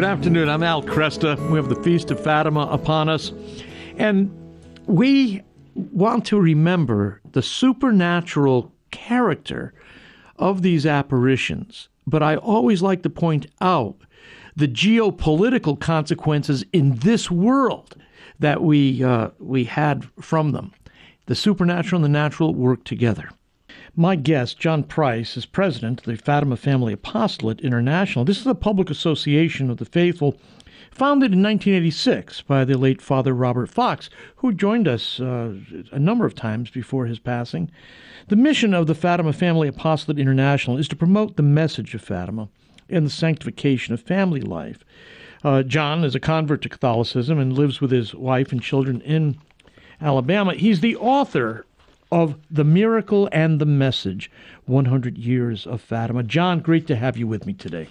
Good afternoon. I'm Al Kresta. We have the Feast of Fatima upon us. And we want to remember the supernatural character of these apparitions. But I always like to point out the geopolitical consequences in this world that we, uh, we had from them. The supernatural and the natural work together. My guest, John Preiss, is president of the Fatima Family Apostolate International. This is a public association of the faithful founded in 1986 by the late Father Robert Fox, who joined us uh, a number of times before his passing. The mission of the Fatima Family Apostolate International is to promote the message of Fatima and the sanctification of family life. Uh, John is a convert to Catholicism and lives with his wife and children in Alabama. He's the author of The Miracle and the Message 100 Years of Fatima. John, great to have you with me today.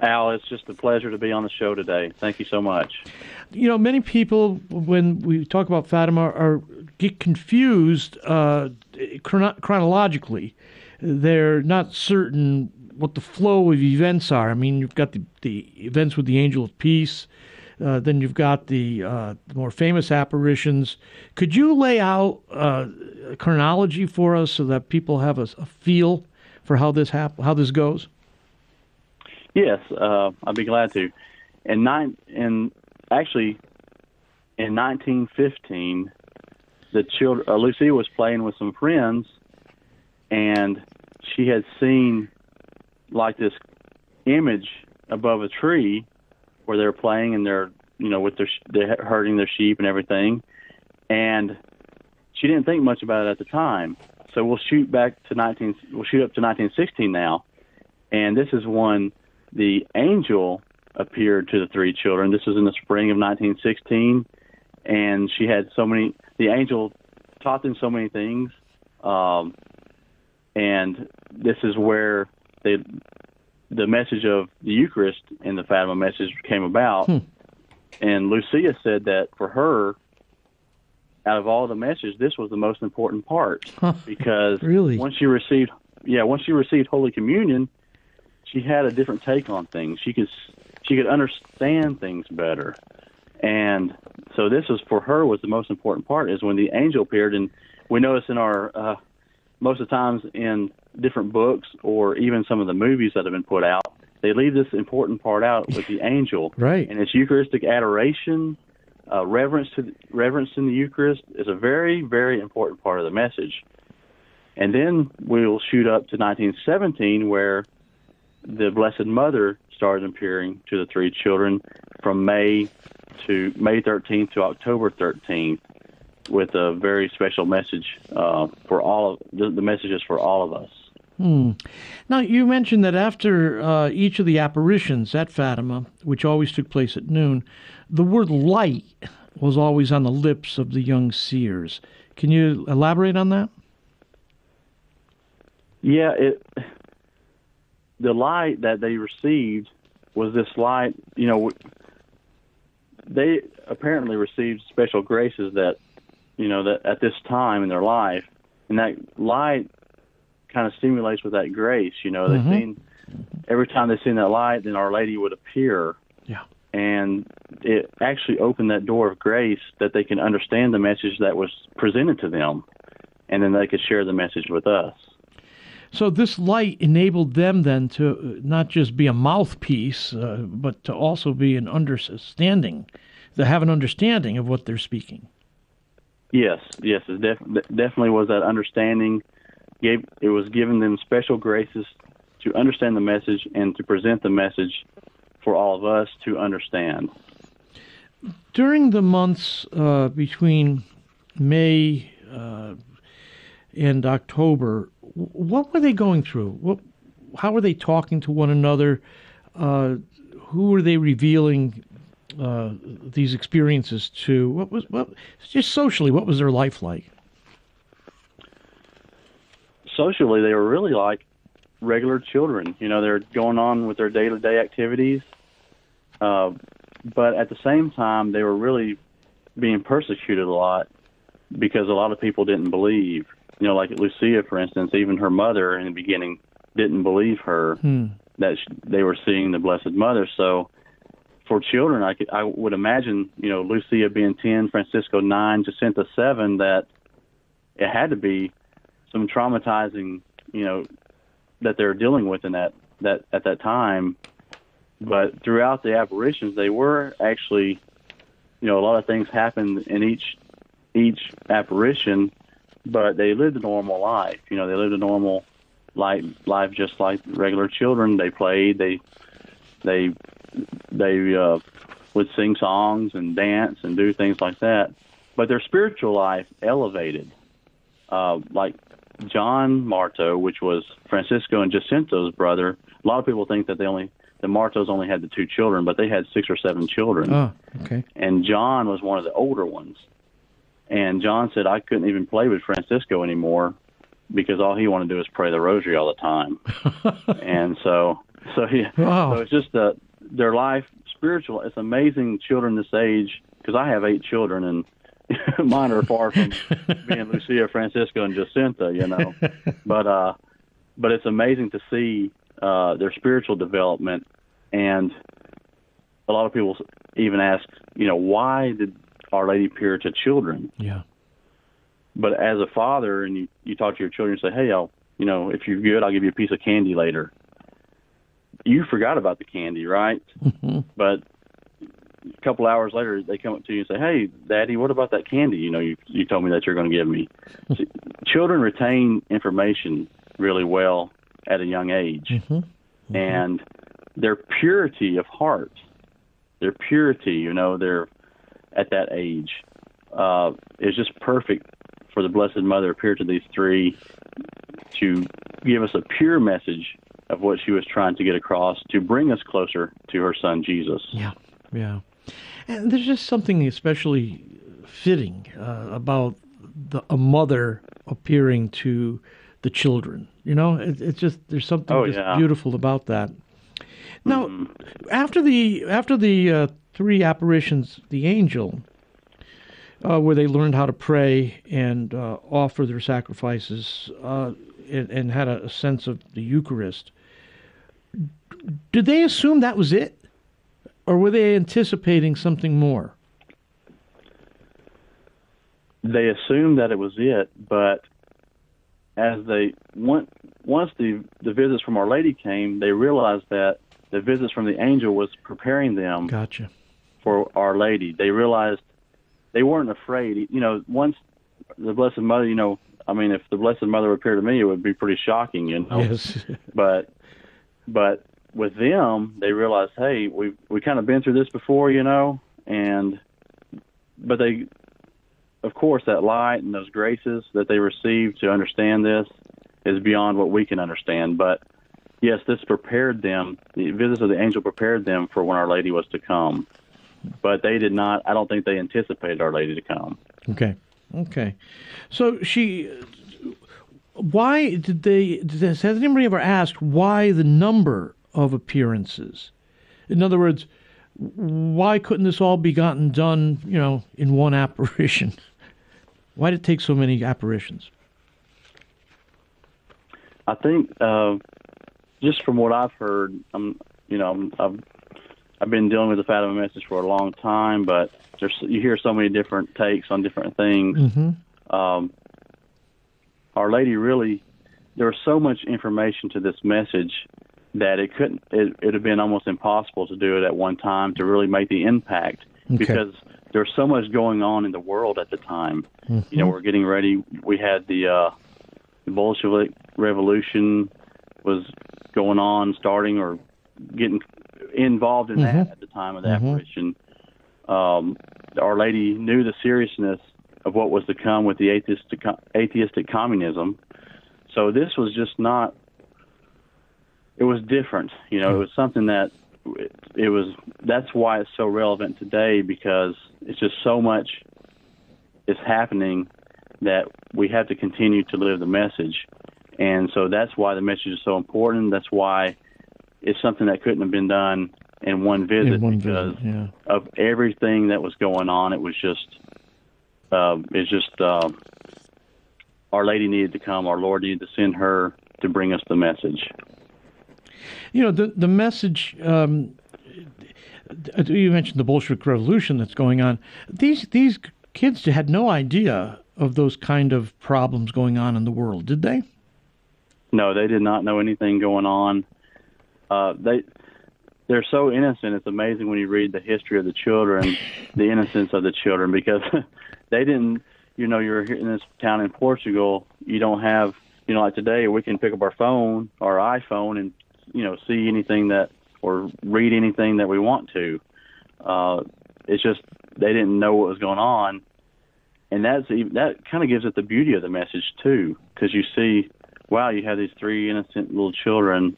Al, it's just a pleasure to be on the show today. Thank you so much. You know, many people, when we talk about Fatima, are get confused uh, chron- chronologically. They're not certain what the flow of events are. I mean, you've got the, the events with the angel of peace, uh, then you've got the, uh, more famous apparitions. Could you lay out uh, a chronology for us so that people have a, a feel for how this hap- how this goes? Yes, uh, I'd be glad to. In nine, in actually, in 1915, the children uh, Lucia was playing with some friends, and she had seen like this image above a tree where they're playing and they're you know with their they're herding their sheep and everything, and she didn't think much about it at the time. So we'll shoot back to 19. We'll shoot up to 1916 now, and this is when the angel appeared to the three children. This was in the spring of 1916, and she had so many. The angel taught them so many things, um, and this is where they the message of the Eucharist and the Fatima message came about. Hmm. And Lucia said that for her, out of all the messages, this was the most important part huh. because really? once she received, yeah, once she received Holy Communion, she had a different take on things. She could she could understand things better, and so this was for her was the most important part is when the angel appeared, and we notice in our uh, most of the times in different books or even some of the movies that have been put out, they leave this important part out with the angel. right. And it's Eucharistic adoration, uh, reverence to the, reverence in the Eucharist is a very very important part of the message. And then we'll shoot up to 1917 where the Blessed Mother started appearing to the three children from May to May 13th to October 13th with a very special message uh, for all of the, the messages for all of us. Hmm. Now, you mentioned that after uh, each of the apparitions at Fatima, which always took place at noon, the word light was always on the lips of the young seers. Can you elaborate on that? Yeah, it the light that they received was this light, you know, they apparently received special graces that, you know, that at this time in their life, and that light kind of stimulates with that grace. You know, they've Mhm. seen every time they've seen that light, then Our Lady would appear. Yeah. And it actually opened that door of grace that they can understand the message that was presented to them, and then they could share the message with us. So this light enabled them then to uh, not just be a mouthpiece, uh, but to also be an understanding, to have an understanding of what they're speaking. Yes, yes, it def- definitely was that understanding. Gave it was giving them special graces to understand the message and to present the message for all of us to understand. During the months uh, between May uh, and October, what were they going through? What, how were they talking to one another? Uh, who were they revealing uh, these experiences to? What was what just socially? What was their life like? Socially, they were really like regular children. You know, they're going on with their day to day activities, uh, but at the same time, they were really being persecuted a lot because a lot of people didn't believe. You know, like Lucia, for instance, even her mother in the beginning didn't believe her Hmm. that sh they were seeing the Blessed Mother. So for children, I could, I would imagine, you know, Lucia being ten, Francisco nine, Jacinta seven, that it had to be some traumatizing, you know, that they're dealing with in that that at that time. But throughout the apparitions, they were actually, you know, a lot of things happened in each each apparition, but they lived a normal life. You know, they lived a normal life, life just like regular children. They played, they they they uh, would sing songs and dance and do things like that. But their spiritual life elevated. Uh, like John Marto, which was Francisco and Jacinta's brother. A lot of people think that they only the Martos only had the two children, but they had six or seven children. Oh, okay. And John was one of the older ones. And John said I couldn't even play with Francisco anymore because all he wanted to do is pray the rosary all the time. and so, so yeah, Wow. so it's just uh, their life spiritual. It's amazing children this age because I have eight children and mine are far from being Lucia, Francisco, and Jacinta, you know. but uh, but it's amazing to see uh, their spiritual development, and a lot of people even ask, you know, why did Our Lady appear to children? Yeah. But as a father, and you you talk to your children and say, hey, I'll you know, if you're good, I'll give you a piece of candy later. You forgot about the candy, right? But a couple hours later, they come up to you and say, "Hey, Daddy, what about that candy? You know, you you told me that you're going to give me." Children retain information really well at a young age, and their purity of heart, their purity, you know, they're at that age uh, is just perfect for the Blessed Mother appear to these three to give us a pure message of what she was trying to get across to bring us closer to her son Jesus. Yeah, yeah. And there's just something especially fitting uh, about the, a mother appearing to the children. You know, it, it's just there's something Oh, just yeah. beautiful about that. Now, after the after the uh, three apparitions, the angel, uh, where they learned how to pray and uh, offer their sacrifices, uh, and, and had a, a sense of the Eucharist. Did they assume that was it? Or were they anticipating something more? They assumed that it was it, but as they went, once the the visits from Our Lady came, they realized that the visits from the angel was preparing them Gotcha. for Our Lady. They realized they weren't afraid. You know, once the Blessed Mother, you know, I mean, if the Blessed Mother appeared to me, it would be pretty shocking, you know. Yes. But but with them, they realized, hey, we we kind of been through this before, you know, and but they, of course, that light and those graces that they received to understand this is beyond what we can understand. But yes, this prepared them. The visits of the angel prepared them for when Our Lady was to come. But they did not. I don't think they anticipated Our Lady to come. Okay. Okay. So she. Why did they? Has anybody ever asked why the number of appearances? In other words, why couldn't this all be gotten done, you know, in one apparition? Why did it take so many apparitions? I think uh, just from what I've heard, I'm you know I've I've been dealing with the Fatima message for a long time, but there's you hear so many different takes on different things. Mm-hmm. Um, Our Lady really there was so much information to this message that it couldn't it it'd have been almost impossible to do it at one time to really make the impact Okay. because there's so much going on in the world at the time. You know, we're getting ready. We had the uh, the Bolshevik Revolution was going on, starting or getting involved in that at the time of the apparition. Um, Our Lady knew the seriousness of what was to come with the atheistic, atheistic communism. So this was just not. It was different, you know. It was something that it, it was. That's why it's so relevant today because it's just so much is happening that we have to continue to live the message. And so that's why the message is so important. That's why it's something that couldn't have been done in one visit In one because visit, yeah. of everything that was going on. It was just, uh, it's just, uh, Our Lady needed to come. Our Lord needed to send her to bring us the message. You know, the the message um, you mentioned the Bolshevik Revolution that's going on. These these kids had no idea of those kind of problems going on in the world, did they? No, they did not know anything going on. Uh, they they're so innocent. It's amazing when you read the history of the children, the innocence of the children, because they didn't. You know, you're here in this town in Portugal. You don't have, you know, like today we can pick up our phone, our iPhone, and you know, see anything that or read anything that we want to. Uh, it's just they didn't know what was going on, and that's that kind of gives it the beauty of the message too, because you see, wow, you have these three innocent little children,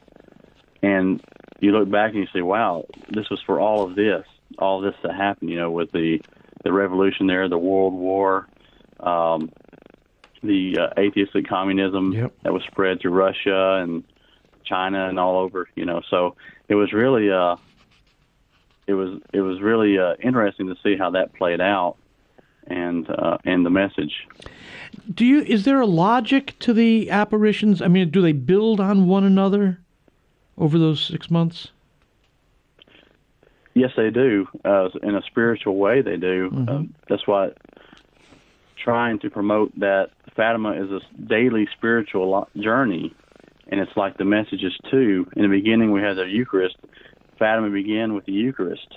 and you look back and you say, wow, this was for all of this, all this that happened, you know, with the the revolution there, the World War, um, the uh, atheistic communism yep. that was spread through Russia and China and all over, you know. So it was really uh, it was it was really uh, interesting to see how that played out and uh, and the message. Do you is there a logic to the apparitions? I mean, do they build on one another over those six months? Yes, they do. Uh, in a spiritual way, they do. Mm-hmm. Uh, that's why trying to promote that Fatima is a daily spiritual journey, and it's like the messages too. In the beginning, we had the Eucharist. Fatima began with the Eucharist.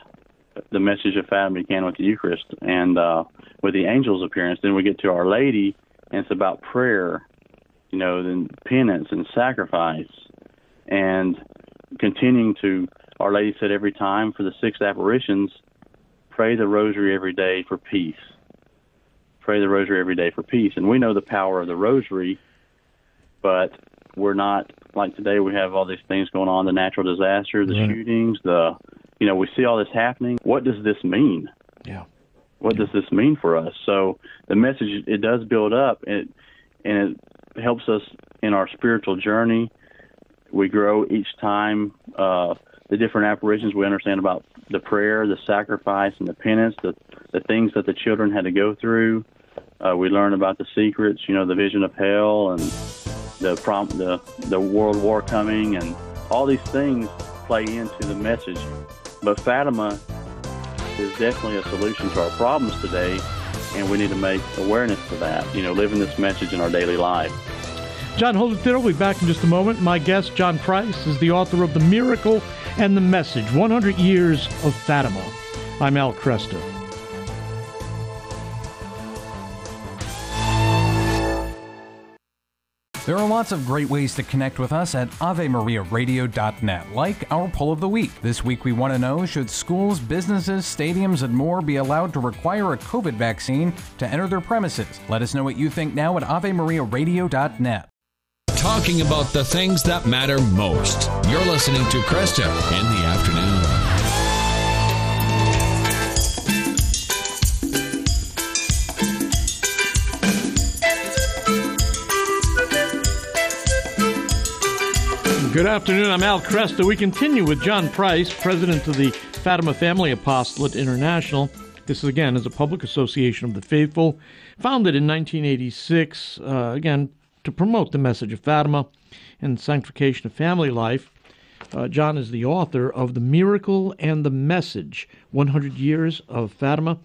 The message of Fatima began with the Eucharist, and uh, with the angel's appearance. Then we get to Our Lady, and it's about prayer, you know, then penance and sacrifice, and continuing to. Our Lady said every time for the six apparitions, pray the Rosary every day for peace. Pray the Rosary every day for peace, and we know the power of the Rosary, but we're not like today. We have all these things going on: the natural disaster, the shootings, the you know, we see all this happening. What does this mean? Yeah. What does this mean for us? So the message it does build up, and it, and it helps us in our spiritual journey. We grow each time. Uh, the different apparitions we understand about the prayer, the sacrifice, and the penance, the the things that the children had to go through. Uh, we learn about the secrets, you know, the vision of hell and the prom- the the world war coming, and all these things play into the message. But Fatima is definitely a solution to our problems today, and we need to make awareness to that. You know, living this message in our daily life. John, hold it there. We'll be back in just a moment. My guest, John Preiss, is the author of The Miracle and the Message 100 Years of Fatima. I'm Al Kresta. There are lots of great ways to connect with us at AveMariaRadio.net, like our poll of the week. This week we want to know should schools, businesses, stadiums, and more be allowed to require a COVID vaccine to enter their premises? Let us know what you think now at AveMariaRadio.net. Talking about the things that matter most. You're listening to Kresta in Good afternoon. I'm Al Kresta. We continue with John Preiss, president of the Fatima Family Apostolate International. This, again, is a public association of the faithful, founded in 1986, uh, again, to promote the message of Fatima and sanctification of family life. Uh, John is the author of The Miracle and the Message 100 Years of Fatima.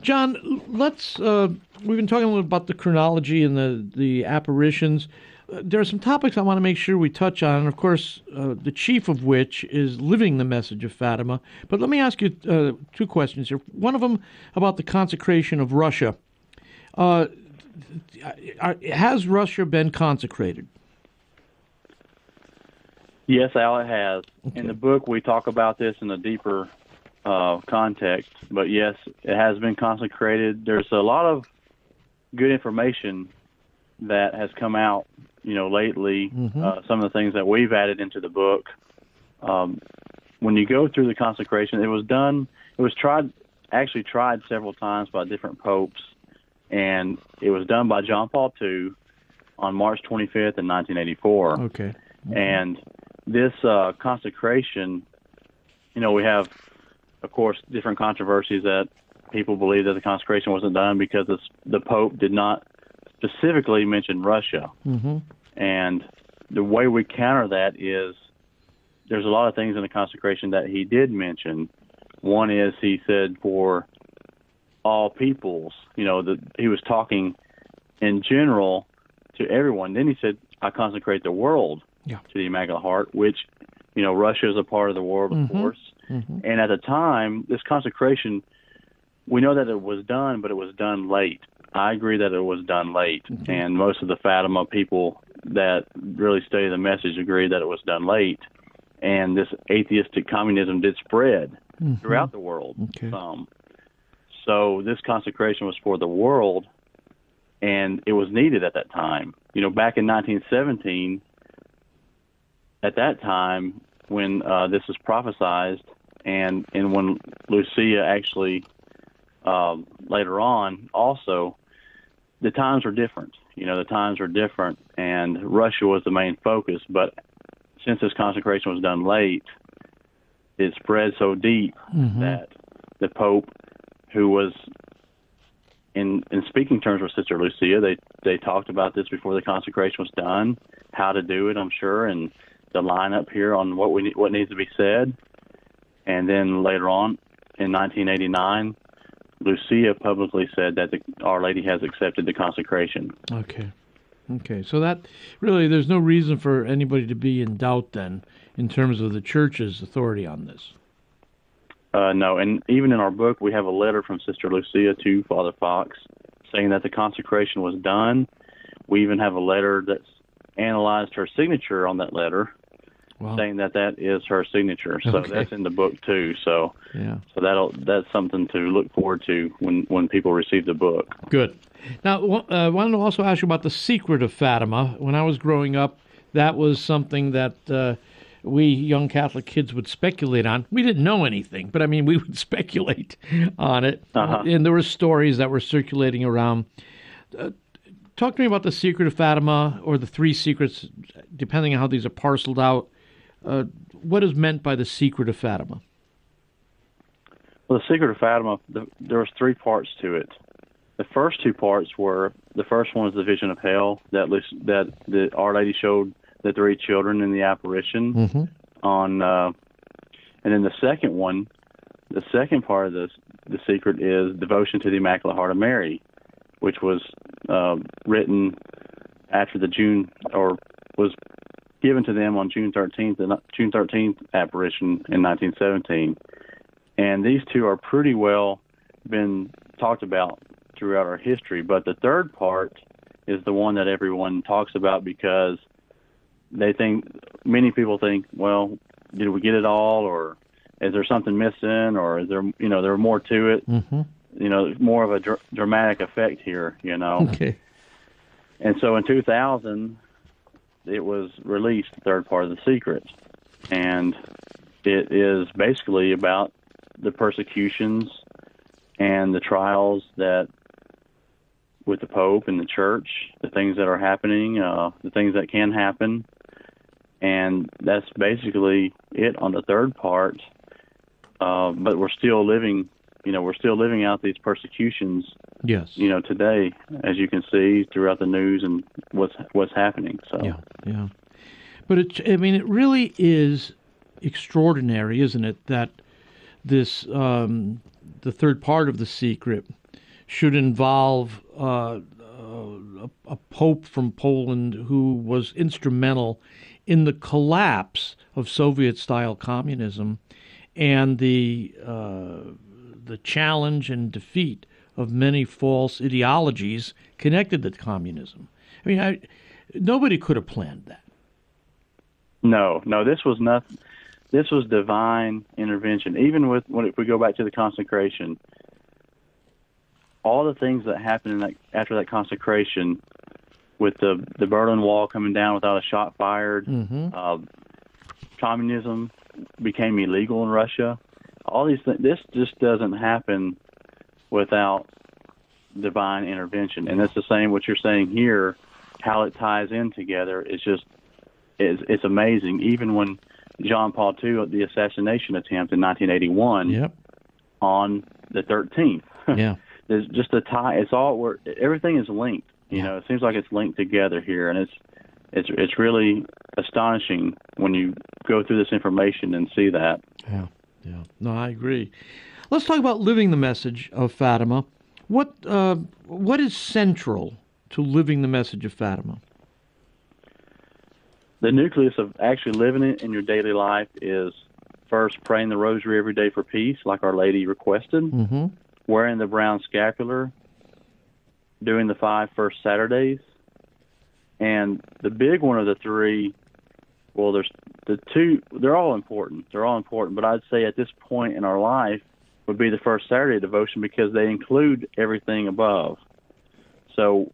John, let's. Uh, we've been talking a little about the chronology and the, the apparitions there are some topics I want to make sure we touch on, and of course, uh, the chief of which is living the message of Fatima. But let me ask you uh, two questions here. One of them about the consecration of Russia. Uh, has Russia been consecrated? Yes, Al, it has. Okay. In the book, we talk about this in a deeper uh, context, but yes, it has been consecrated. There's a lot of good information that has come out you know, lately, mm-hmm. uh, some of the things that we've added into the book. Um, when you go through the consecration, it was done. It was tried, actually tried several times by different popes, and it was done by John Paul II on March 25th in 1984. Okay. Mm-hmm. And this uh, consecration, you know, we have, of course, different controversies that people believe that the consecration wasn't done because the Pope did not specifically mention Russia. Mm-hmm. And the way we counter that is there's a lot of things in the consecration that he did mention. One is he said for all peoples, you know, that he was talking in general to everyone. Then he said, I consecrate the world Yeah. to the Immaculate Heart, which, you know, Russia is a part of the world, of mm-hmm. course. Mm-hmm. And at the time, this consecration, we know that it was done, but it was done late. I agree that it was done late, mm-hmm. and most of the Fatima people that really study the message agree that it was done late. And this atheistic communism did spread throughout the world. Okay. Um, so this consecration was for the world, and it was needed at that time. You know, back in 1917, at that time when uh, this was prophesized, and and when Lucia actually um, later on also, the times were different. You know, the times were different, and Russia was the main focus. But since this consecration was done late, it spread so deep mm-hmm. that the Pope, who was in in speaking terms with Sister Lucia, they they talked about this before the consecration was done, how to do it, I'm sure, and the lineup here on what we what needs to be said, and then later on in 1989, Lucia publicly said that the, Our Lady has accepted the consecration. Okay. Okay. So that really, there's no reason for anybody to be in doubt then in terms of the church's authority on this. Uh, no, and even in our book, we have a letter from Sister Lucia to Father Fox saying that the consecration was done. We even have a letter that's analyzed her signature on that letter, Wow. saying that that is her signature. So Okay. that's in the book too. So Yeah. so that'll that's something to look forward to when when people receive the book. Good. Now, wa- uh, I wanted to also ask you about the secret of Fatima. When I was growing up, that was something that uh, we young Catholic kids would speculate on. We didn't know anything, but I mean, we would speculate on it. Uh-huh. And there were stories that were circulating around. Uh, talk to me about the secret of Fatima or the three secrets, depending on how these are parceled out. Uh, what is meant by the secret of Fatima? Well, the secret of Fatima, the, there was three parts to it. The first two parts were the first one was the vision of hell that that the Our Lady showed the three children in the apparition on, uh, and then the second one, the second part of this the secret is devotion to the Immaculate Heart of Mary, which was uh, written after the June or was given to them on June 13th, the June 13th apparition in 1917 and these two are pretty well been talked about throughout our history. But the third part is the one that everyone talks about because they think many people think, well, did we get it all, or is there something missing, or is there you know there more to it? Mm-hmm. You know, more of a dr- dramatic effect here. You know, Okay. and so in 2000, it was released, the third part of the secret. And it is basically about the persecutions and the trials that with the Pope and the Church, the things that are happening, uh, the things that can happen. And that's basically it on the third part. Uh, but we're still living, you know, we're still living out these persecutions Yes. you know today as you can see throughout the news and what's what's happening so Yeah, yeah. But it, I mean, it really is extraordinary, isn't it, that this um, the third part of the secret should involve uh, uh, a, a pope from Poland who was instrumental in the collapse of Soviet-style communism and the uh, the challenge and defeat of many false ideologies connected to communism. I mean, I, nobody could have planned that. no no this was not this was divine intervention even with when if we go back to the consecration all the things that happened in that, after that consecration with the the Berlin Wall coming down without a shot fired Mm-hmm. uh, communism became illegal in Russia. All these things, this just doesn't happen without divine intervention, and it's the same what you're saying here. How it ties in together is just it's, it's amazing. Even when John Paul II, the assassination attempt in 1981 Yep. on the 13th, Yeah. there's just a tie. It's all where everything is linked. You Yeah. know, it seems like it's linked together here, and it's it's it's really astonishing when you go through this information and see that. Yeah, yeah. No, I agree. Let's talk about living the message of Fatima. What uh, what is central to living the message of Fatima? The nucleus of actually living it in your daily life is first praying the rosary every day for peace, like Our Lady requested, mm-hmm. wearing the brown scapular, doing the five first Saturdays, and the big one of the three. Well, there's the two. They're all important. They're all important, but I'd say at this point in our life would be the first Saturday devotion because they include everything above. So,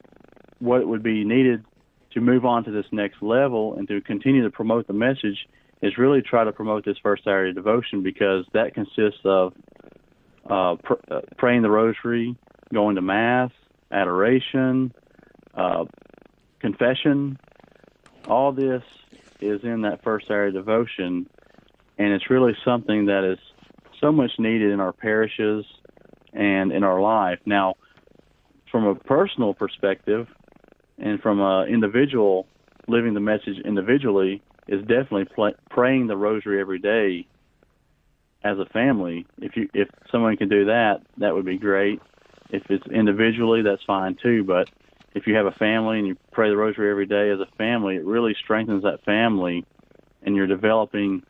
what would be needed to move on to this next level and to continue to promote the message is really try to promote this first Saturday devotion because that consists of uh, pr- uh, praying the rosary, going to mass, adoration, uh, confession. All this is in that first Saturday devotion, and it's really something that is so much needed in our parishes and in our life. Now, from a personal perspective, and from an individual living the message individually, is definitely praying the rosary every day as a family. If you if someone can do that, that would be great. If it's individually, that's fine too. But if you have a family and you pray the rosary every day as a family, it really strengthens that family, and you're developing,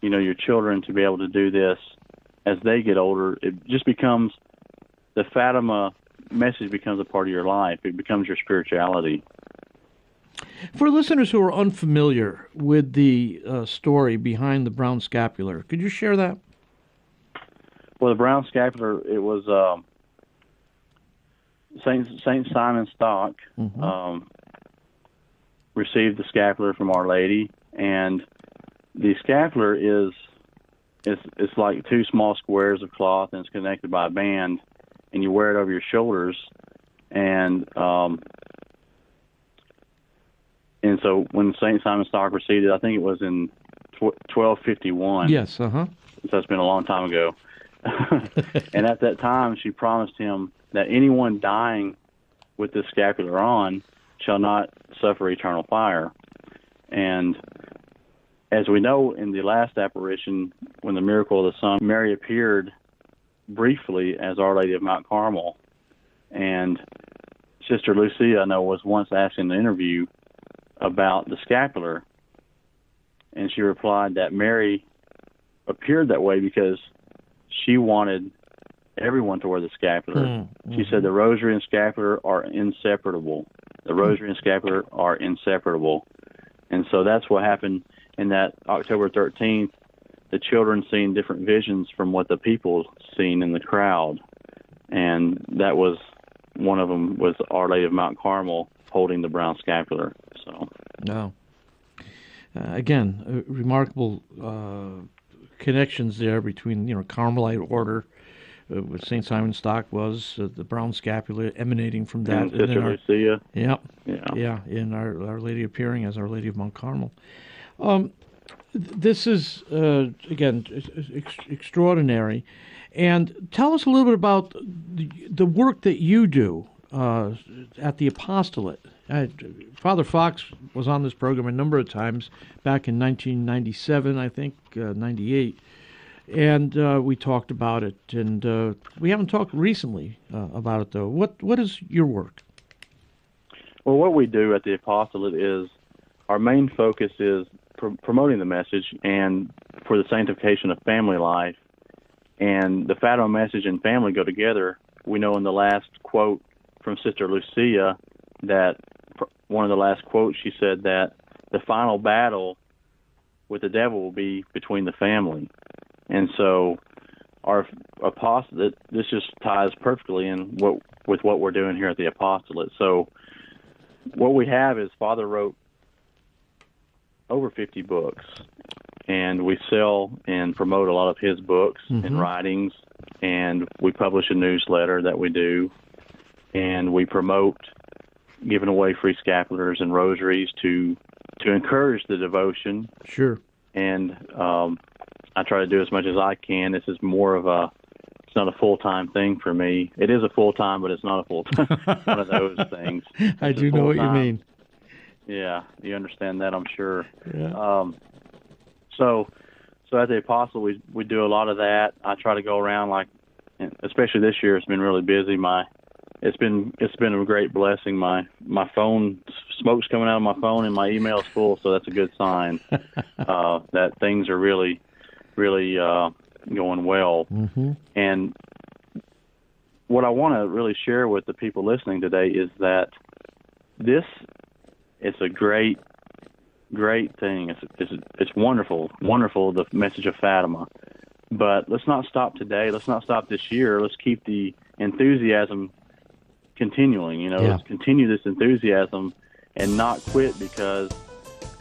you know, your children to be able to do this as they get older. It just becomes the Fatima message becomes a part of your life. It becomes your spirituality. For listeners who are unfamiliar with the uh, story behind the brown scapular, could you share that? Well, the brown scapular, it was um, Saint Saint Simon Stock Mhm. um, received the scapular from Our Lady, and the scapular is it's it's like two small squares of cloth, and it's connected by a band, and you wear it over your shoulders, and um, and so when Saint Simon Stock received it, I think it was in tw- twelve fifty one. Yes, uh huh. So that's been a long time ago. and at that time, she promised him that anyone dying with this scapular on shall not suffer eternal fire. And as we know in the last apparition, when the miracle of the sun, Mary appeared briefly as Our Lady of Mount Carmel. And Sister Lucia, I know, was once asked in an interview about the scapular. And she replied that Mary appeared that way because she wanted everyone to wear the scapular. Mm, She said the rosary and scapular are inseparable. The rosary and scapular are inseparable. And so that's what happened in that October 13th. The children seeing different visions from what the people seen in the crowd. And that was one of them was Our Lady of Mount Carmel holding the brown scapular. So No. Uh, again, uh, remarkable uh, connections there between you know Carmelite order, uh, what Saint Simon Stock was, uh, the brown scapular emanating from that, and and Sister Lucia, yeah, yeah. yeah, in our Our Lady appearing as Our Lady of Mount Carmel. Um, this is uh, again ex- extraordinary, and tell us a little bit about the, the work that you do uh, at the apostolate. Uh, Father Fox was on this program a number of times back in 1997, I think, uh, 98, and uh, we talked about it. And uh, we haven't talked recently uh, about it though. What what is your work? Well, what we do at the apostolate is our main focus is pr- promoting the message and for the sanctification of family life. And the Fatima message and family go together. We know in the last quote from Sister Lucia that one of the last quotes she said that the final battle with the devil will be between the family. And so our apostolate this just ties perfectly in what with what we're doing here at the apostolate. So what we have is Father wrote over 50 books, and we sell and promote a lot of his books and writings, and we publish a newsletter that we do, and we promote giving away free scapulars and rosaries to to encourage the devotion Sure. and um, I try to do as much as I can. This is more of a it's not a full time thing for me. It is a full time, but it's not a full time one of those things. I It's do know what you mean. Yeah, you understand that, I'm sure. Yeah. Um, So, so at the Apostle, we we do a lot of that. I try to go around like, especially this year, it's been really busy. My it's been it's been a great blessing. My my phone smoke's coming out of my phone and my email's full, so that's a good sign uh, that things are really really uh, going well. Mm-hmm. And what I want to really share with the people listening today is that this is a great great thing. It's it's it's wonderful, wonderful the message of Fatima. But let's not stop today. Let's not stop this year. Let's keep the enthusiasm continuing. You know, Yeah. let's continue this enthusiasm and not quit because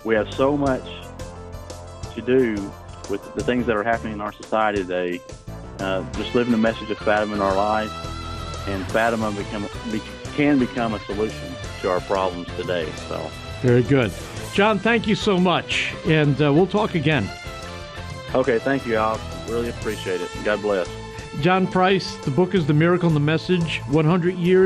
we have so much to do with the things that are happening in our society today. Uh, just living the message of Fatima in our life, and Fatima become be, can become a solution to our problems today. So, Very good. John, thank you so much. And uh, we'll talk again. okay, thank you, Al. Really appreciate it. God bless. John Preiss, the book is The Miracle and the Message 100 Years.